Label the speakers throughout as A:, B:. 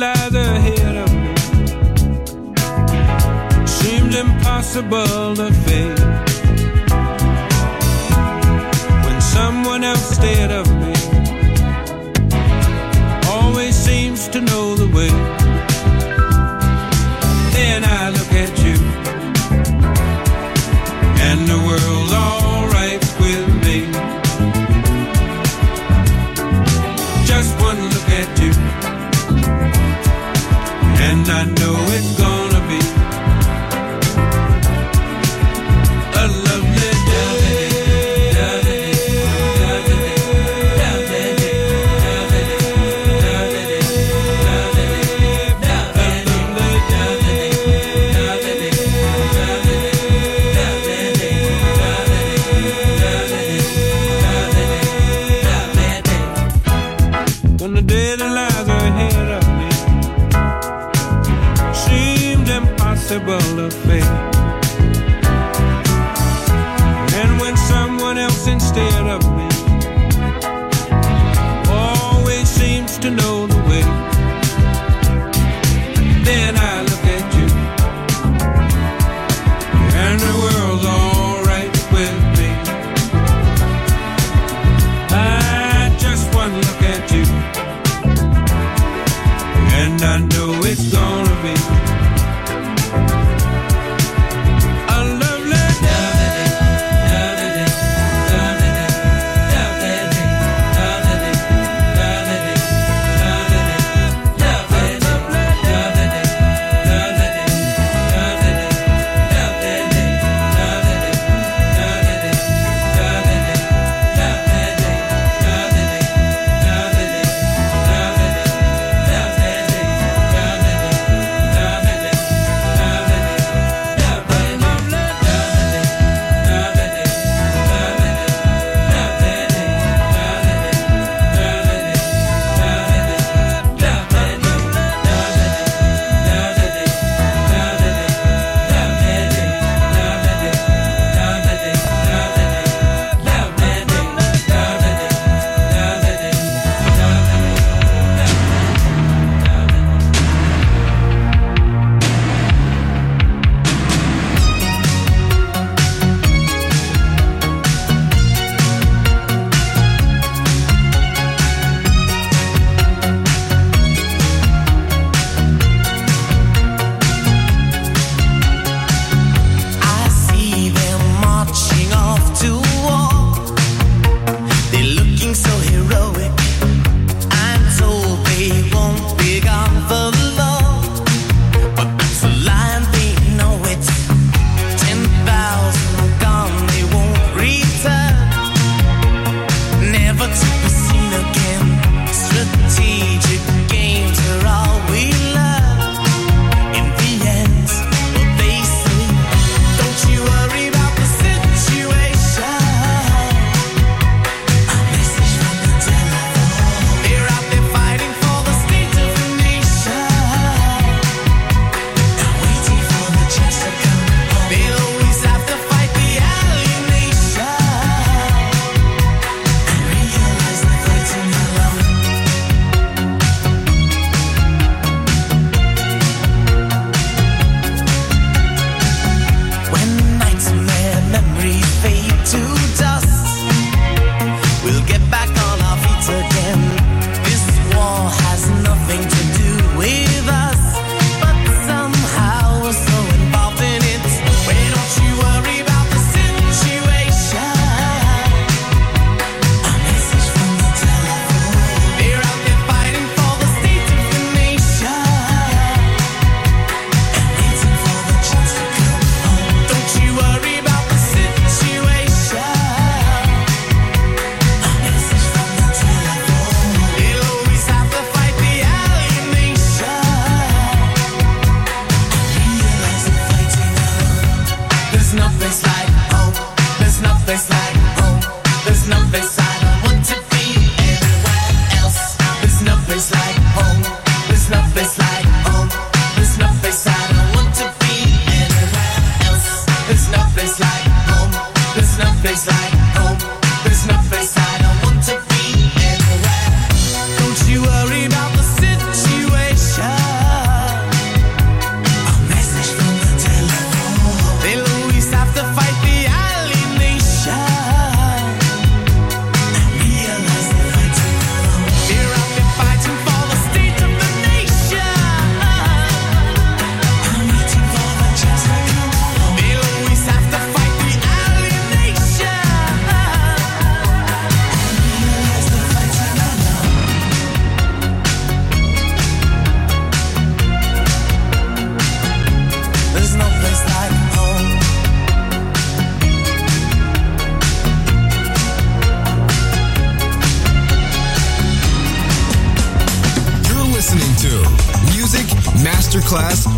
A: lies ahead of me seems impossible to face when someone else instead of me always seems to know the way.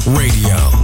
B: So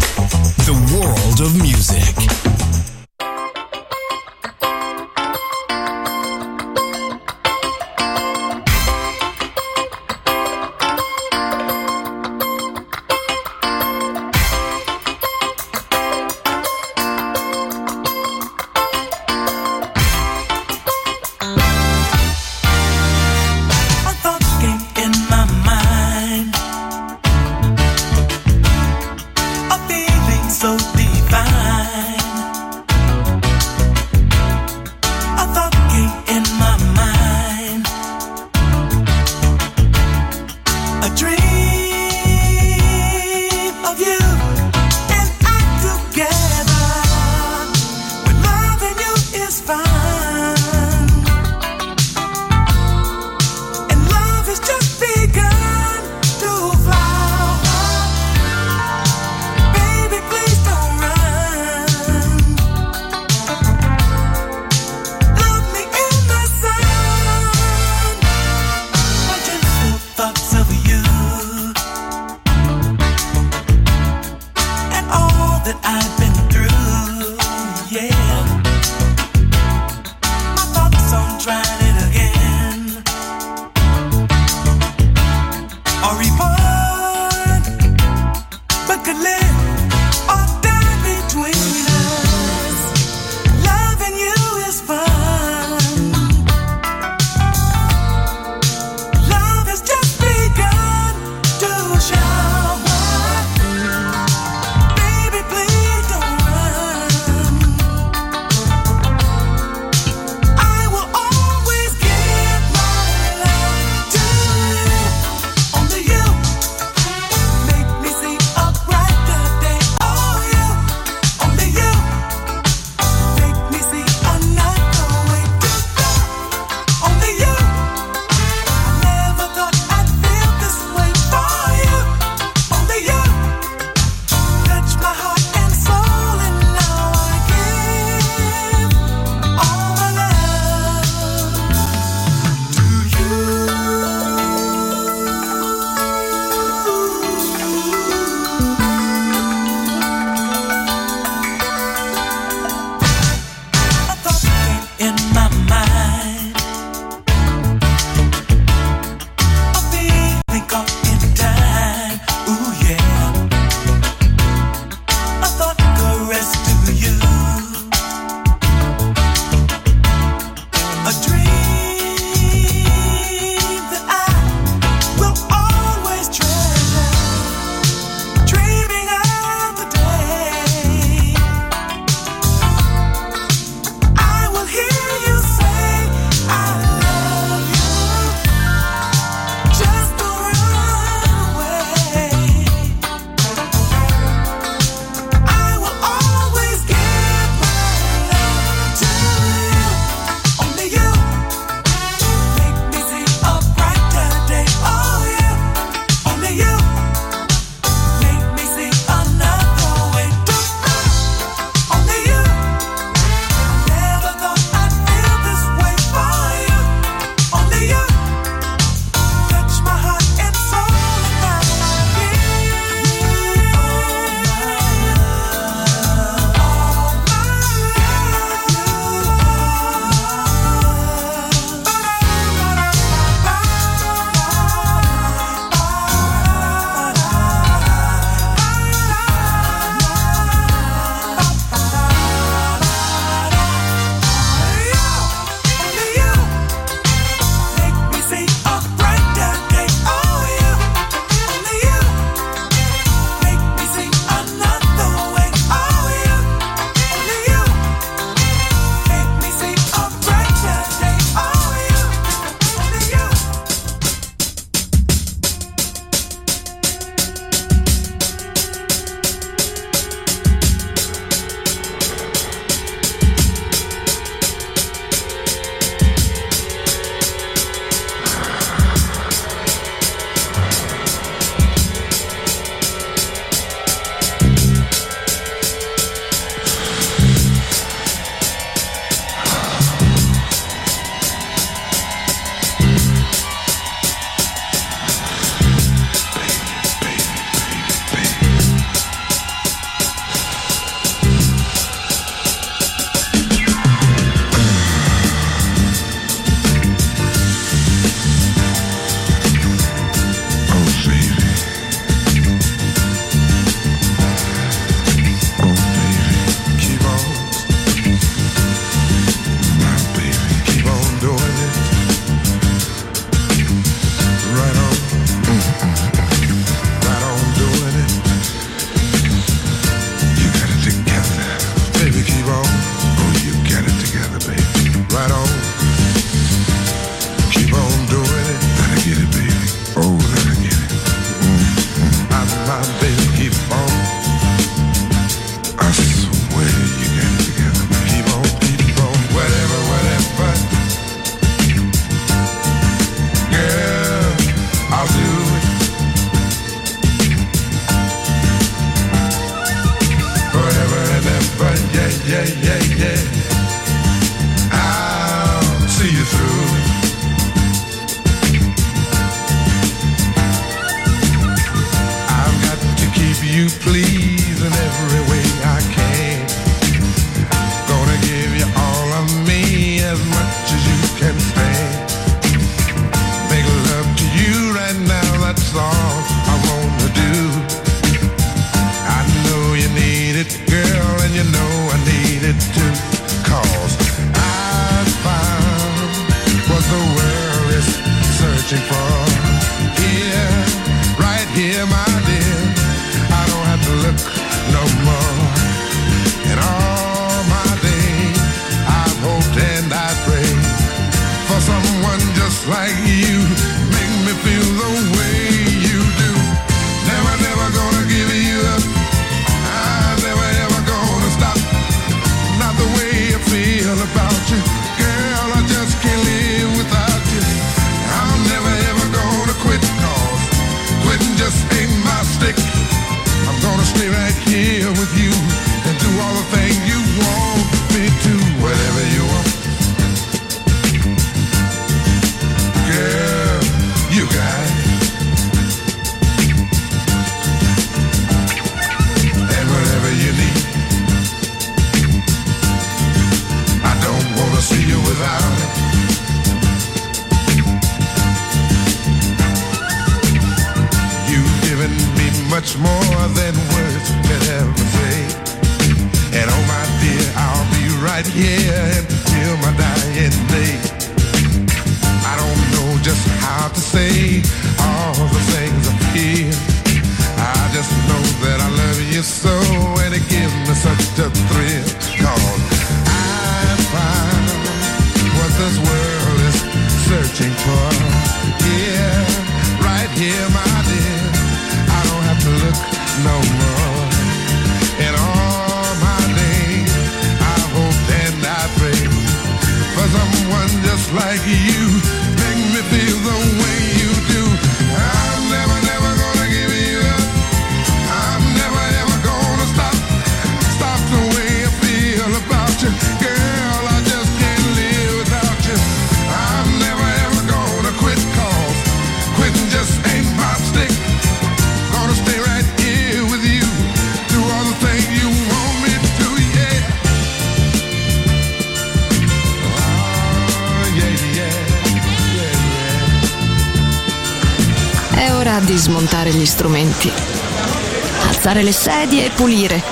C: sedie e pulire.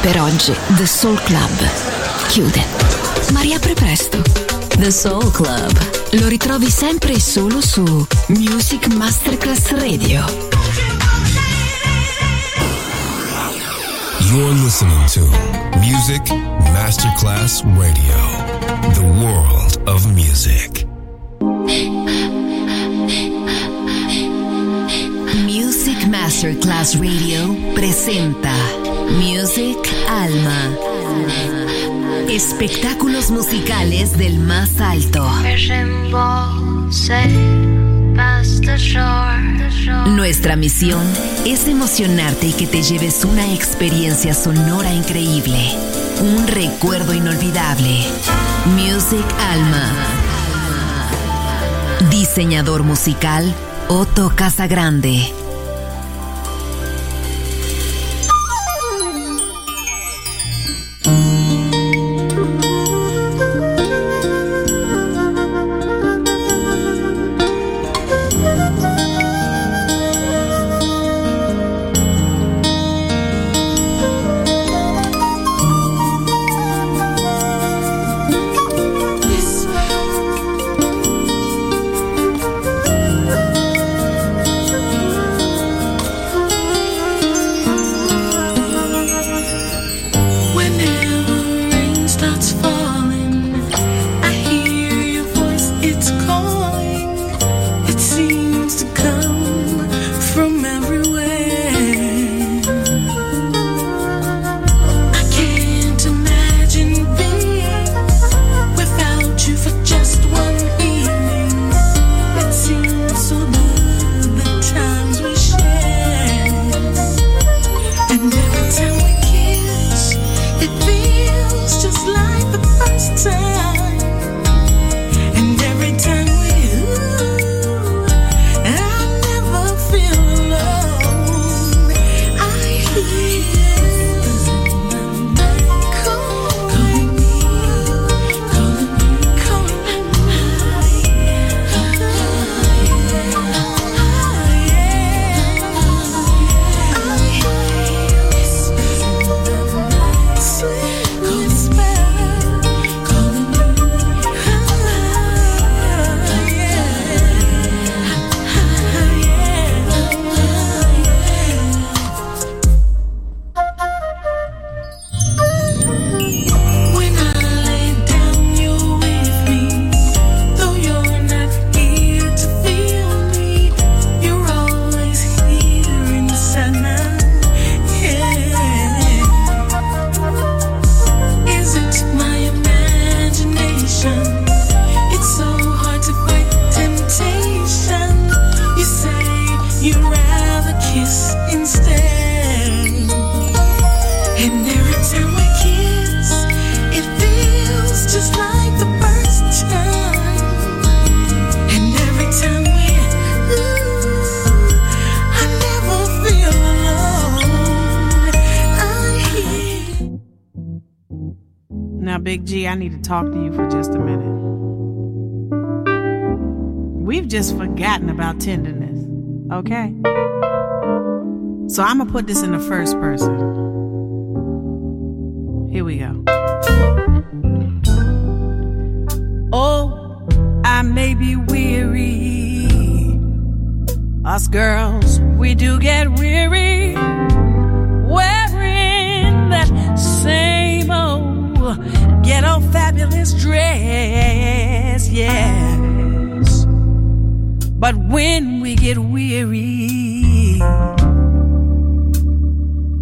C: Per oggi The Soul Club chiude, ma riapre presto.
D: The Soul Club
C: lo ritrovi sempre e solo su Music Masterclass Radio.
E: You're listening to Music Masterclass Radio, the world of music.
D: Masterclass Radio presenta Music Alma. Espectáculos musicales del más alto. Nuestra misión es emocionarte y que te lleves una experiencia sonora increíble, un recuerdo inolvidable. Music Alma. Diseñador musical Otto Casagrande
F: Big G, I need to talk to you for just a minute. We've just forgotten about tenderness, okay? So I'm gonna put this in the first person. Here we go. Oh, I may be weary. Us girls, we do get weary. Dress, yes. But when we get weary,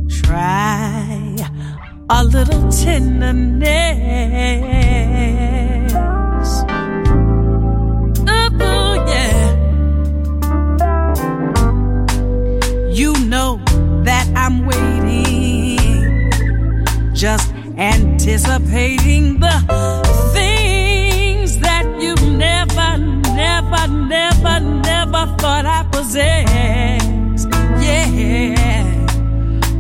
F: try a little tenderness. Oh, yeah. You know that I'm waiting, just anticipating the thought Yeah.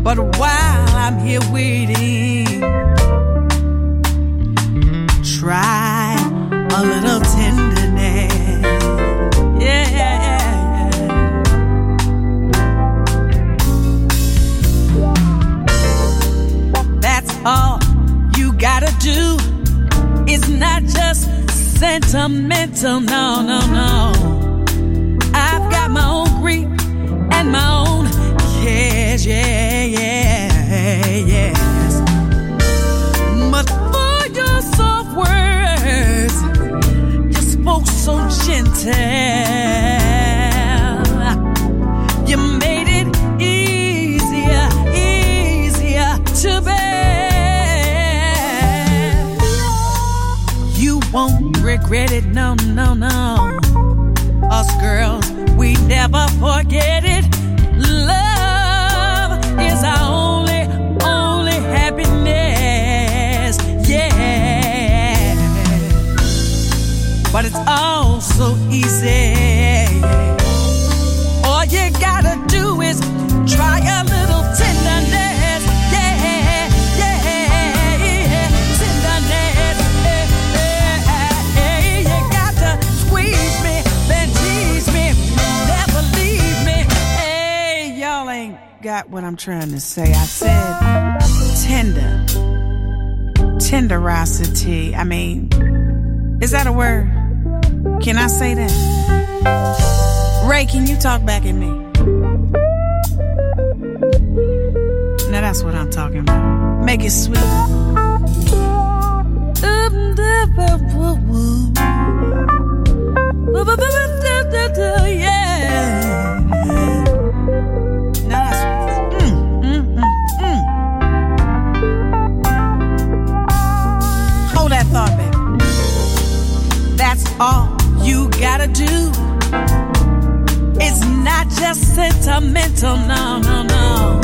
F: But while I'm here waiting, try a little tenderness. Yeah. That's all you gotta do. It's not just sentimental, no, no, no. And my own cares, yeah, yeah, yes. But for your soft words, you spoke so gentle. You made it easier, easier to bear. You won't regret it, no, no, no. Us girls, we never forget trying to say. I said tender. Tenderosity. I mean, is that a word? Can I say that? Ray, can you talk back at me? Now that's what I'm talking about. Make it sweet. Yeah. All you gotta do. It's not just sentimental, no, no, no.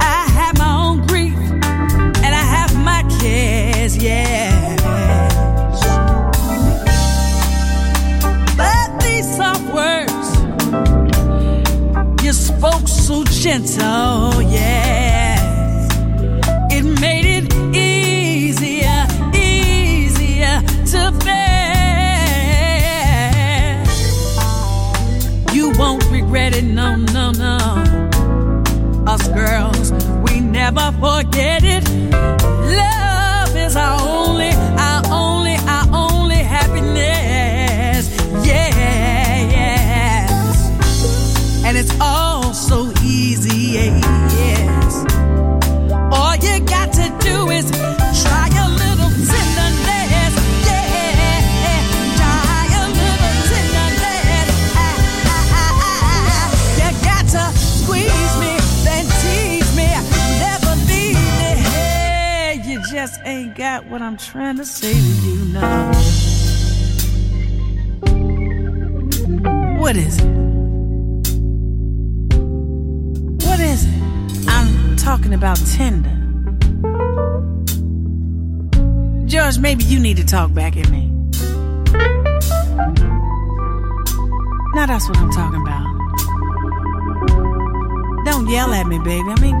F: I have my own grief and I have my cares, yes. But these soft words, you spoke so gentle, never forget it. What I'm trying to say to you now. What is it? What is it? I'm talking about tender. George, maybe you need to talk back at me. Now that's what I'm talking about. Don't yell at me, baby. I mean,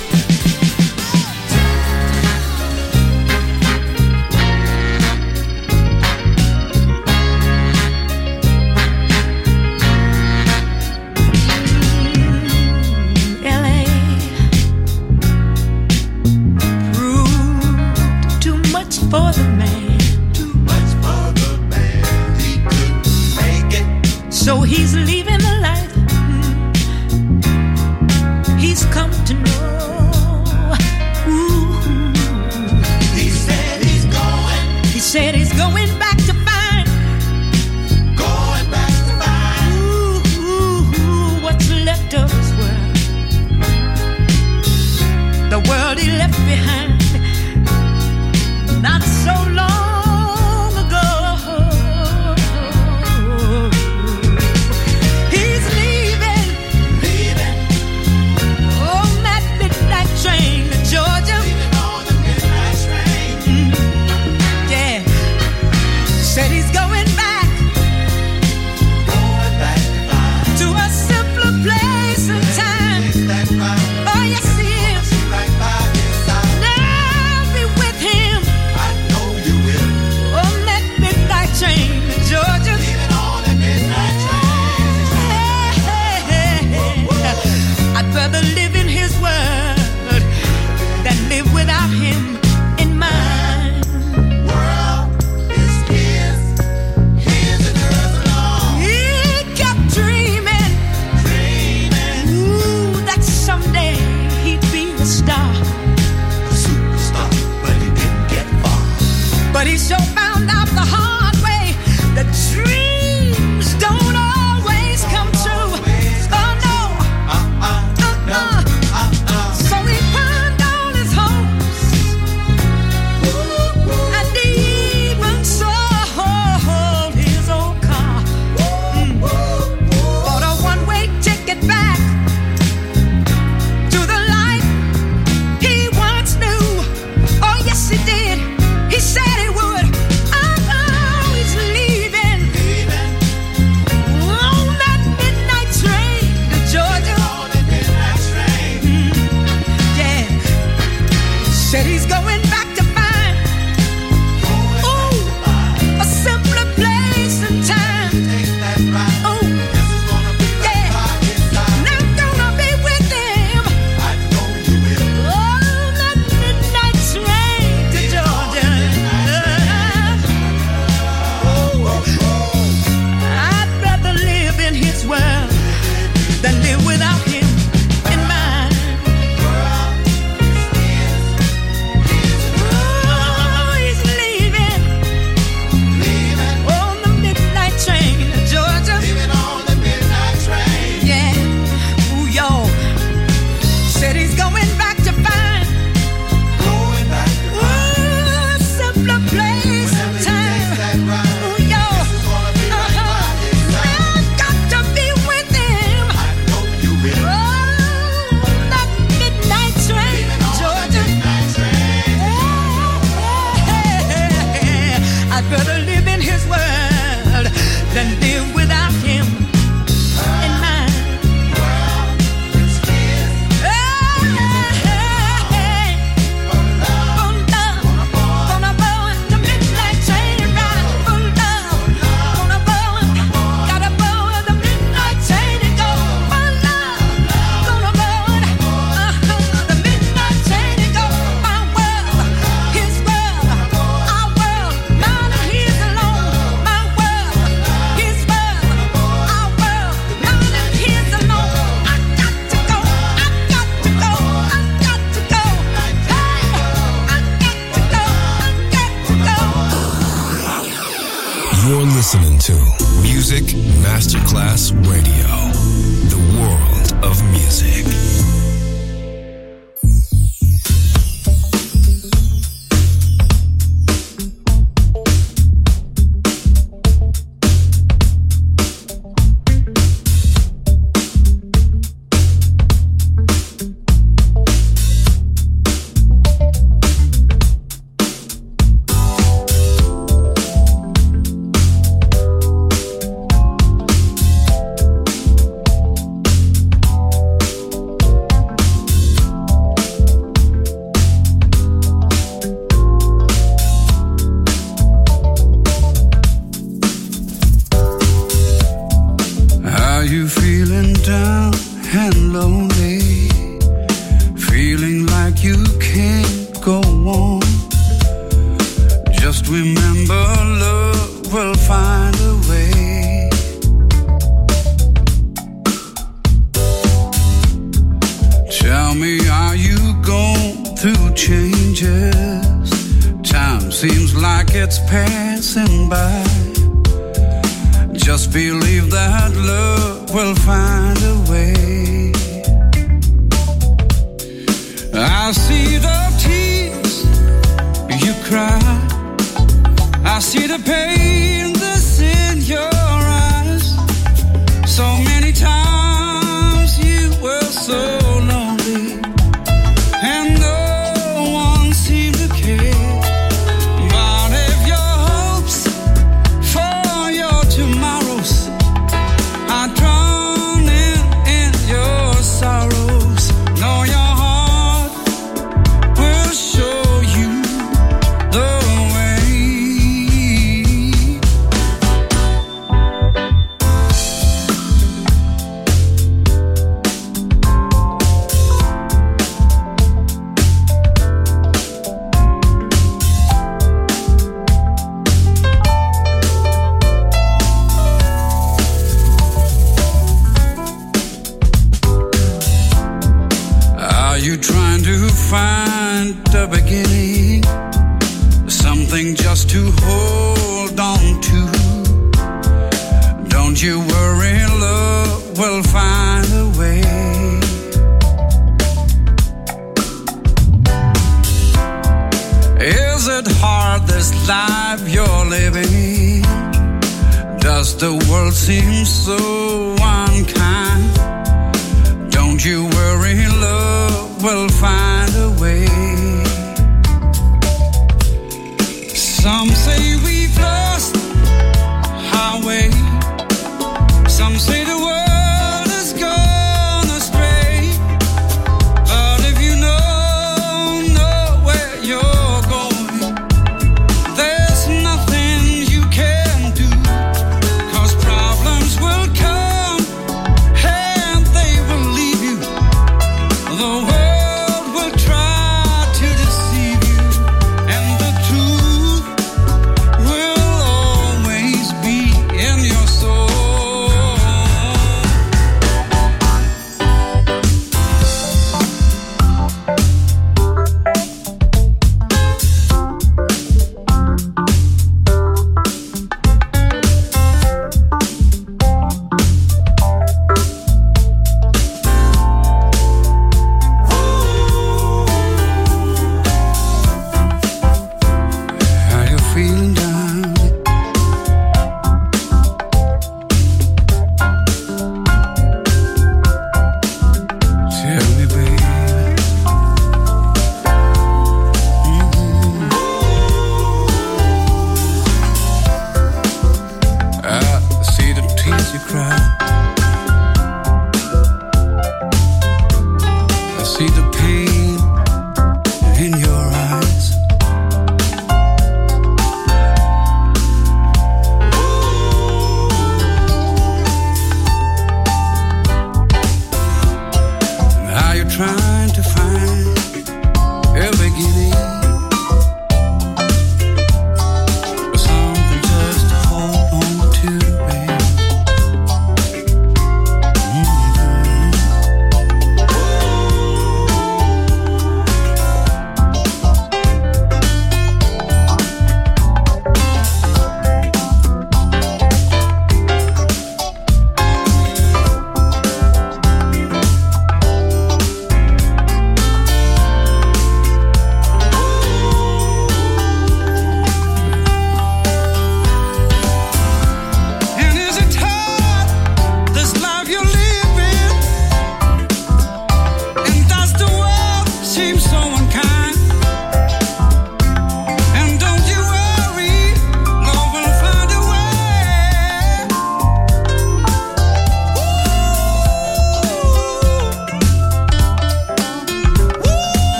E: I'd live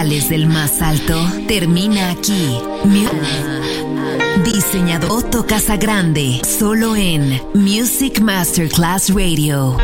D: Musicales del más alto termina aquí. Diseñador Otto Casagrande, solo en Music Masterclass Radio.